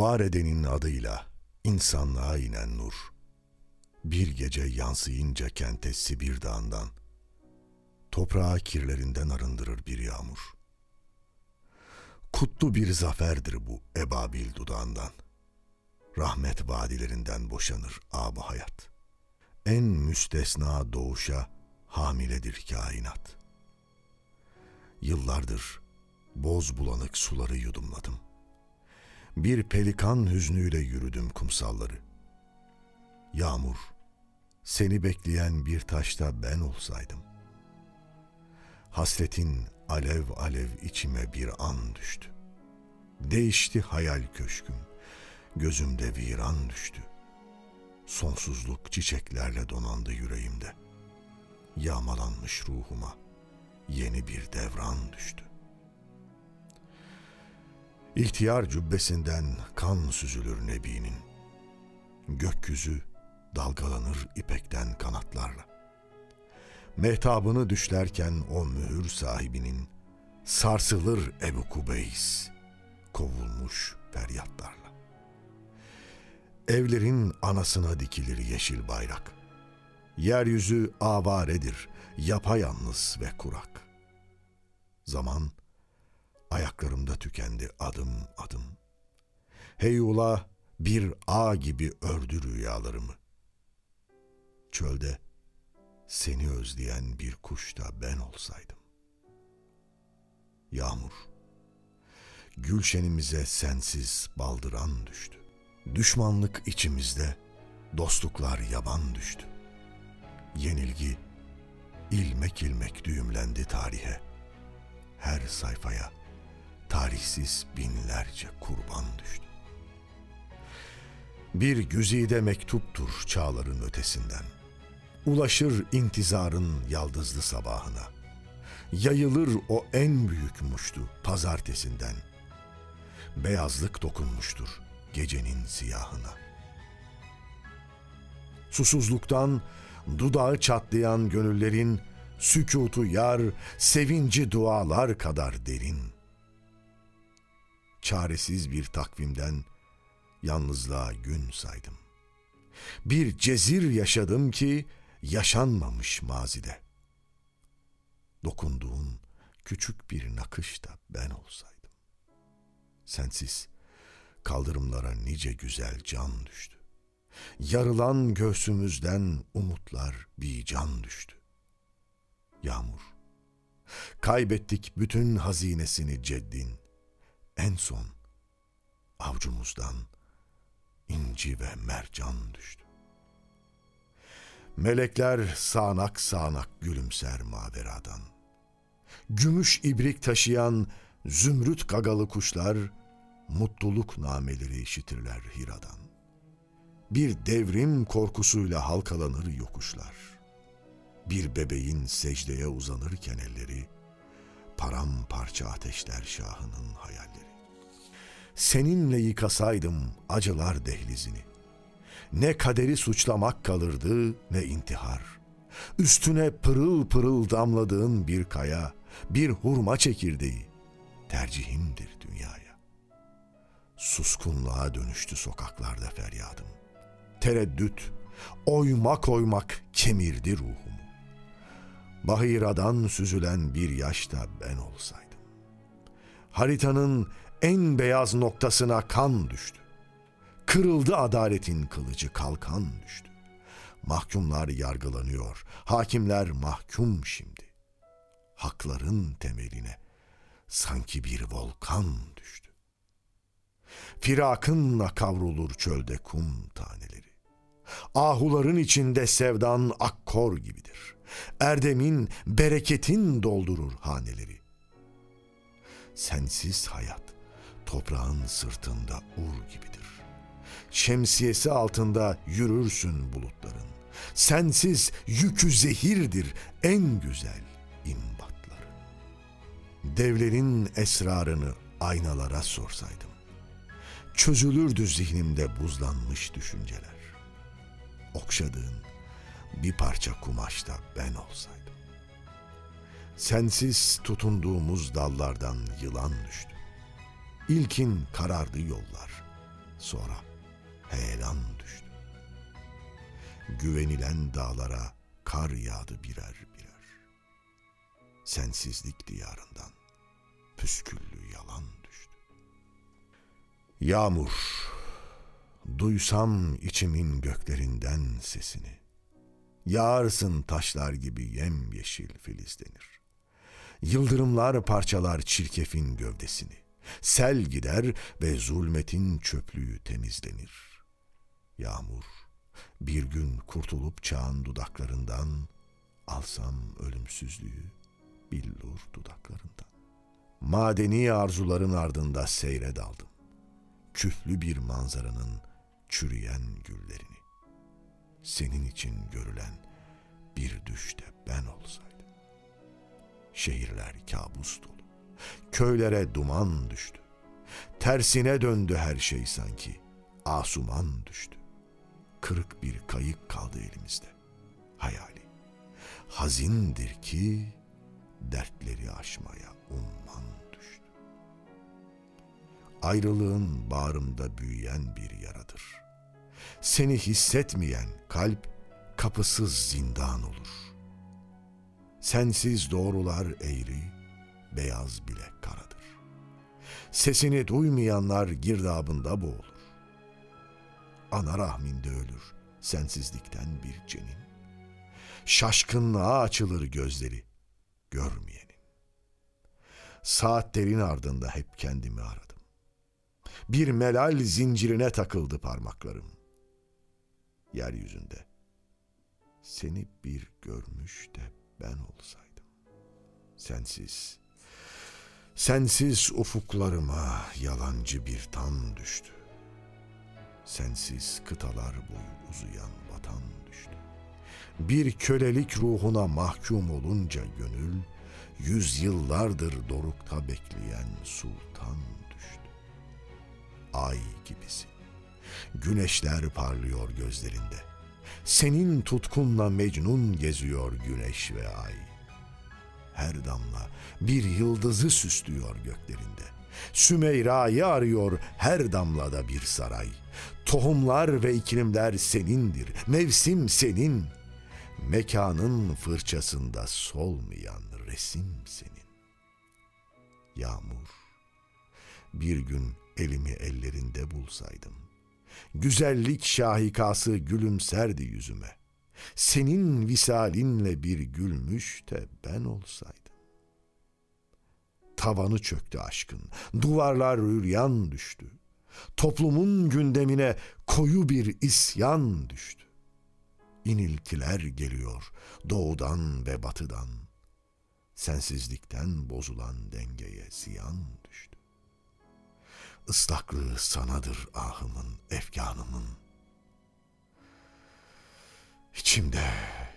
var edenin adıyla insanlığa inen nur, bir gece yansıyınca kente Sibir dağından, toprağı kirlerinden arındırır bir yağmur. Kutlu bir zaferdir bu ebabil dudağından. Rahmet vadilerinden boşanır ab hayat. En müstesna doğuşa hamiledir kainat. Yıllardır boz bulanık suları yudumladım. Bir pelikan hüznüyle yürüdüm kumsalları. Yağmur, seni bekleyen bir taşta ben olsaydım. Hasretin alev alev içime bir an düştü. Değişti hayal köşküm, gözümde viran düştü. Sonsuzluk çiçeklerle donandı yüreğimde. Yağmalanmış ruhuma yeni bir devran düştü. İhtiyar cübbesinden kan süzülür Nebi'nin. Gökyüzü dalgalanır ipekten kanatlarla. Mehtabını düşlerken o mühür sahibinin sarsılır Ebu Kubeys, kovulmuş feryatlarla. Evlerin anasına dikilir yeşil bayrak. Yeryüzü avaredir, yapayalnız ve kurak. Zaman ayaklarımda tükendi adım adım. Heyula bir ağ gibi ördü rüyalarımı. Çölde seni özleyen bir kuş da ben olsaydım. Yağmur, gülşenimize sensiz baldıran düştü. Düşmanlık içimizde, dostluklar yaban düştü. Yenilgi ilmek ilmek düğümlendi tarihe. Her sayfaya tarihsiz binlerce kurban düştü. Bir güzide mektuptur çağların ötesinden. Ulaşır intizarın yaldızlı sabahına. Yayılır o en büyük muştu pazartesinden. Beyazlık dokunmuştur gecenin siyahına. Susuzluktan dudağı çatlayan gönüllerin sükutu yar, sevinci dualar kadar derin. Çaresiz bir takvimden yalnızlığa gün saydım. Bir cezir yaşadım ki yaşanmamış mazide. Dokunduğun küçük bir nakış da ben olsaydım. Sensiz kaldırımlara nice güzel can düştü. Yarılan göğsümüzden umutlar bir can düştü. Yağmur, kaybettik bütün hazinesini ceddin. En son avcumuzdan inci ve mercan düştü. Melekler sağanak sağanak gülümser maveradan. Gümüş ibrik taşıyan zümrüt gagalı kuşlar mutluluk nameleri işitirler Hira'dan. Bir devrim korkusuyla halkalanır yokuşlar. Bir bebeğin secdeye uzanırken elleri, paramparça ateşler şahının hayalleri. Seninle yıkasaydım acılar dehlizini. Ne kaderi suçlamak kalırdı ne intihar. Üstüne pırıl pırıl damladığın bir kaya, bir hurma çekirdeği tercihimdir dünyaya. Suskunluğa dönüştü sokaklarda feryadım. Tereddüt, oymak oymak kemirdi ruhumu. Bahiradan süzülen bir yaşta ben olsaydım. Haritanın en beyaz noktasına kan düştü. Kırıldı adaletin kılıcı kalkan düştü. Mahkumlar yargılanıyor, hakimler mahkum şimdi. Hakların temeline sanki bir volkan düştü. Firakınla kavrulur çölde kum taneleri. Ahuların içinde sevdan akkor gibidir. Erdemin, bereketin doldurur haneleri. Sensiz hayat toprağın sırtında ur gibidir. Şemsiyesi altında yürürsün bulutların. Sensiz yükü zehirdir en güzel imbatları. Devlerin esrarını aynalara sorsaydım. Çözülürdü zihnimde buzlanmış düşünceler. Okşadığın bir parça kumaşta ben olsaydım. Sensiz tutunduğumuz dallardan yılan düştü. İlkin karardı yollar. Sonra heyelan düştü. Güvenilen dağlara kar yağdı birer birer. Sensizlik diyarından püsküllü yalan düştü. Yağmur, duysam içimin göklerinden sesini. Yağarsın taşlar gibi yemyeşil filizlenir. Yıldırımlar parçalar çirkefin gövdesini. Sel gider ve zulmetin çöplüğü temizlenir. Yağmur, bir gün kurtulup çağın dudaklarından, alsam ölümsüzlüğü billur dudaklarından. Madeni arzuların ardında seyre daldım. Küflü bir manzaranın çürüyen güllerini. Senin için görülen bir düşte ben olsaydım. Şehirler kabus dolu. Köylere duman düştü. Tersine döndü her şey sanki. Asuman düştü. Kırık bir kayık kaldı elimizde. Hayali. Hazindir ki dertleri aşmaya umman düştü. Ayrılığın bağrımda büyüyen bir yaradır. Seni hissetmeyen kalp kapısız zindan olur. Sensiz doğrular eğri, beyaz bile karadır. Sesini duymayanlar girdabında boğulur. Ana rahminde ölür sensizlikten bir cenin. Şaşkınlığa açılır gözleri, görmeyenin. Saatlerin ardında hep kendimi aradım. Bir melal zincirine takıldı parmaklarım. Yeryüzünde seni bir görmüş de ben olsaydım. Sensiz, sensiz ufuklarıma yalancı bir tan düştü. Sensiz kıtalar boyu uzayan vatan düştü. Bir kölelik ruhuna mahkum olunca gönül, yüzyıllardır dorukta bekleyen sultan düştü. Ay gibisin. Güneşler parlıyor gözlerinde. Senin tutkunla Mecnun geziyor güneş ve ay. Her damla bir yıldızı süslüyor göklerinde. Sümeyra'yı arıyor her damlada bir saray. Tohumlar ve iklimler senindir, mevsim senin. Mekanın fırçasında solmayan resim senin. Yağmur, bir gün elimi ellerinde bulsaydım. Güzellik şahikası gülümserdi yüzüme. Senin visalinle bir gülmüş de ben olsaydım. Tavanı çöktü aşkın, duvarlar rüryan düştü. Toplumun gündemine koyu bir isyan düştü. İniltiler geliyor doğudan ve batıdan. Sensizlikten bozulan dengeye ziyan düştü. Islaklığı sanadır ahımın, efkanımın. İçimde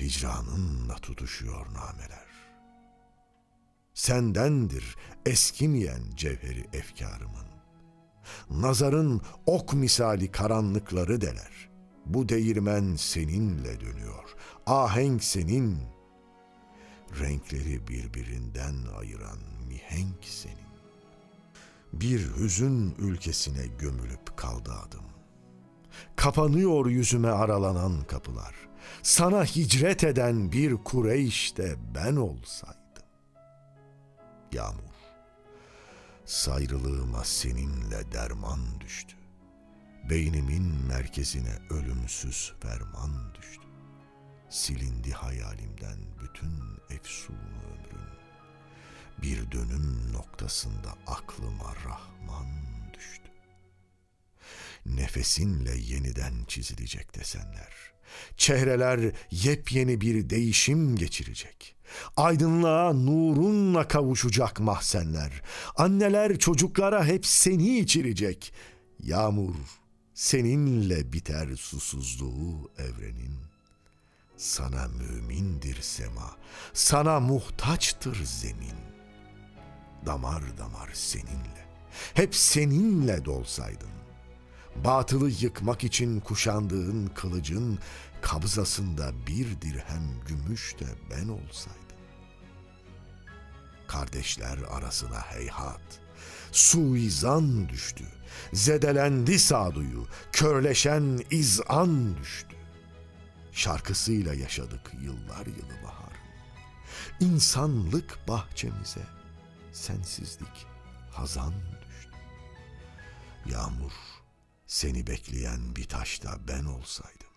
hicranınla tutuşuyor nameler. Sendendir eskimeyen cevheri efkarımın. Nazarın ok misali karanlıkları deler. Bu değirmen seninle dönüyor. Ahenk senin. Renkleri birbirinden ayıran mihenk senin. Bir hüzün ülkesine gömülüp kaldı adım. Kapanıyor yüzüme aralanan kapılar. Sana hicret eden bir Kureyş'te ben olsaydım. Yağmur, sayrılığıma seninle derman düştü. Beynimin merkezine ölümsüz ferman düştü. Silindi hayalimden bütün efsunu ömrün. Bir dönüm noktasında aklıma Rahman. Nefesinle yeniden çizilecek desenler. Çehreler yepyeni bir değişim geçirecek. Aydınlığa nurunla kavuşacak mahzenler. Anneler çocuklara hep seni içirecek. Yağmur seninle biter susuzluğu evrenin. Sana mümindir sema, sana muhtaçtır zemin. Damar damar seninle, hep seninle dolsaydın. Batılı yıkmak için kuşandığın kılıcın kabzasında bir dirhem gümüş de ben olsaydım. Kardeşler arasına heyhat, suizan düştü. Zedelendi sağduyu, körleşen izan düştü. Şarkısıyla yaşadık yıllar yılı bahar. İnsanlık bahçemize sensizlik hazan düştü. Yağmur seni bekleyen bir taşta ben olsaydım.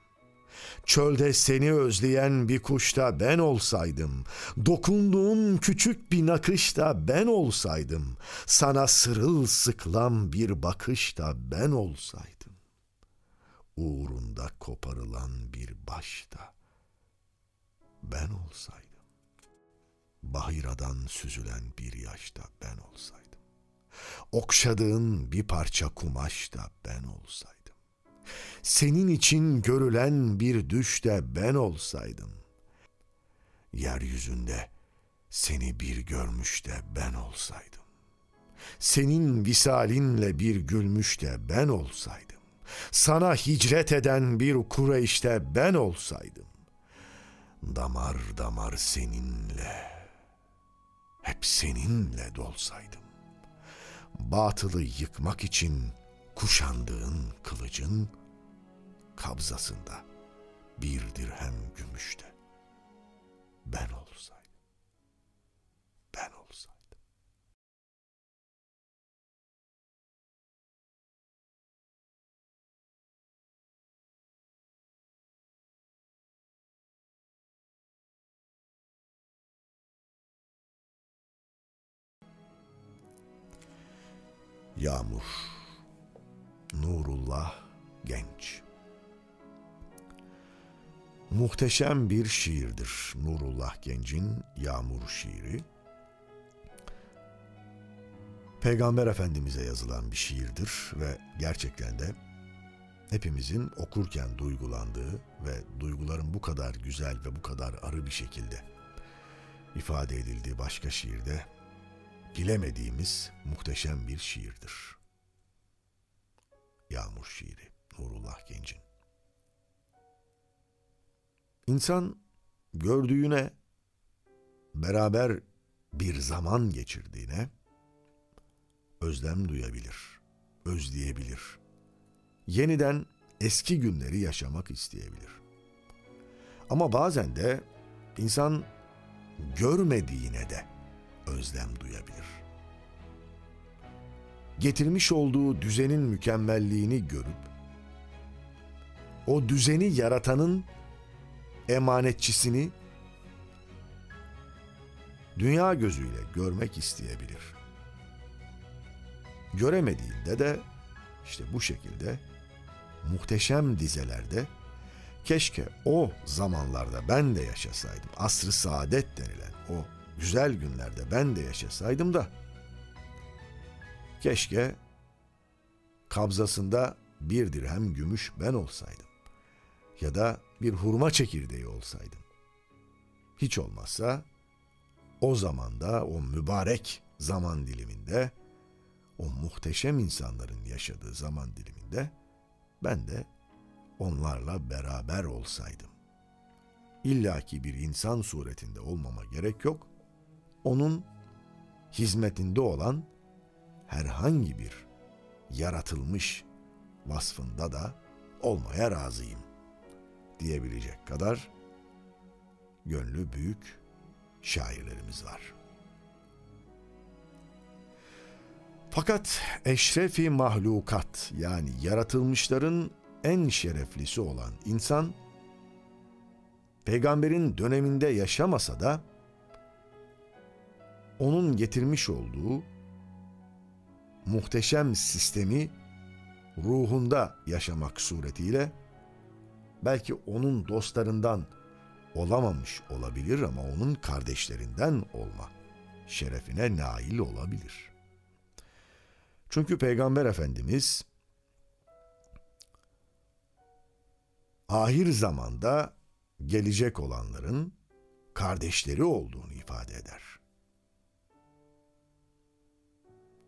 Çölde seni özleyen bir kuşta ben olsaydım, dokunduğun küçük bir nakışta ben olsaydım, sana sırılsıklam bir bakışta ben olsaydım, uğrunda koparılan bir başta ben olsaydım, bahiradan süzülen bir yaşta ben olsaydım, okşadığın bir parça kumaşta ben olsaydım, senin için görülen bir düşte ben olsaydım. Yeryüzünde seni bir görmüş de ben olsaydım. Senin visalinle bir gülmüş de ben olsaydım. Sana hicret eden bir Kureyş'te ben olsaydım. Damar damar seninle, hep seninle dolsaydım. Batılı yıkmak için kuşandığın kılıcın, kabzasında bir dirhem Yağmur Nurullah Genç Muhteşem bir şiirdir Nurullah Genç'in Yağmur şiiri. Peygamber Efendimiz'e yazılan bir şiirdir ve gerçekten de hepimizin okurken duygulandığı ve duyguların bu kadar güzel ve bu kadar arı bir şekilde ifade edildiği başka şiirde bilemediğimiz muhteşem bir şiirdir. Yağmur şiiri Nurullah Genç'in. İnsan gördüğüne, beraber bir zaman geçirdiğine özlem duyabilir, özleyebilir. Yeniden eski günleri yaşamak isteyebilir. Ama bazen de insan görmediğine de özlem duyabilir. Getirmiş olduğu düzenin mükemmelliğini görüp o düzeni yaratanın emanetçisini dünya gözüyle görmek isteyebilir. Göremediğinde de işte bu şekilde muhteşem dizelerde keşke o zamanlarda ben de yaşasaydım. Asrı saadet denilen o güzel günlerde ben de yaşasaydım da keşke kabzasında bir dirhem gümüş ben olsaydım ya da bir hurma çekirdeği olsaydım. Hiç olmazsa o zamanda, o mübarek zaman diliminde, o muhteşem insanların yaşadığı zaman diliminde ben de onlarla beraber olsaydım. İlla ki bir insan suretinde olmama gerek yok. Onun hizmetinde olan herhangi bir yaratılmış vasfında da olmaya razıyım diyebilecek kadar gönlü büyük şairlerimiz var. Fakat eşrefi mahlukat yani yaratılmışların en şereflisi olan insan peygamberin döneminde yaşamasa da onun getirmiş olduğu muhteşem sistemi ruhunda yaşamak suretiyle belki onun dostlarından olamamış olabilir ama onun kardeşlerinden olma şerefine nail olabilir. Çünkü Peygamber Efendimiz ahir zamanda gelecek olanların kardeşleri olduğunu ifade eder.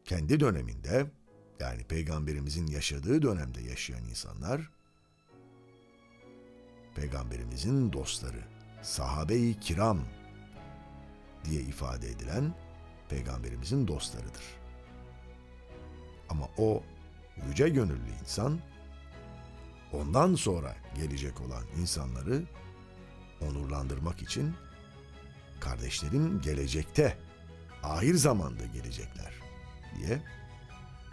Kendi döneminde yani peygamberimizin yaşadığı dönemde yaşayan insanlar peygamberimizin dostları, sahabe-i kiram diye ifade edilen peygamberimizin dostlarıdır. Ama o yüce gönüllü insan ondan sonra gelecek olan insanları onurlandırmak için kardeşlerin gelecekte, ahir zamanda gelecekler diye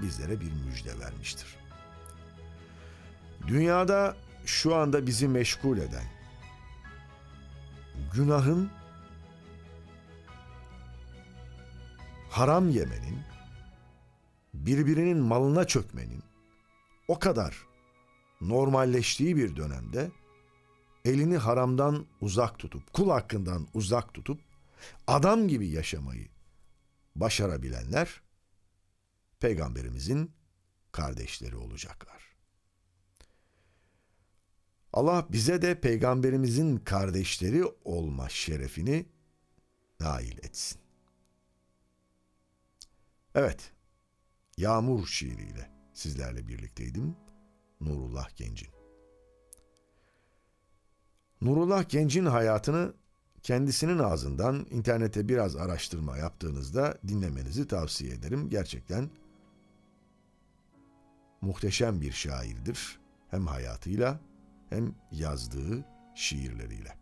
bizlere bir müjde vermiştir. Dünyada şu anda bizi meşgul eden günahın haram yemenin, birbirinin malına çökmenin o kadar normalleştiği bir dönemde elini haramdan uzak tutup, kul hakkından uzak tutup adam gibi yaşamayı başarabilenler peygamberimizin kardeşleri olacaklar. Allah bize de peygamberimizin kardeşleri olma şerefini nail etsin. Evet, Yağmur şiiriyle sizlerle birlikteydim. Nurullah Gencin. Nurullah Gencin hayatını kendisinin ağzından internete biraz araştırma yaptığınızda dinlemenizi tavsiye ederim. Gerçekten muhteşem bir şairdir. Hem hayatıyla hem yazdığı şiirleriyle.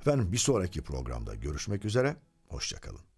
Efendim bir sonraki programda görüşmek üzere. Hoşçakalın.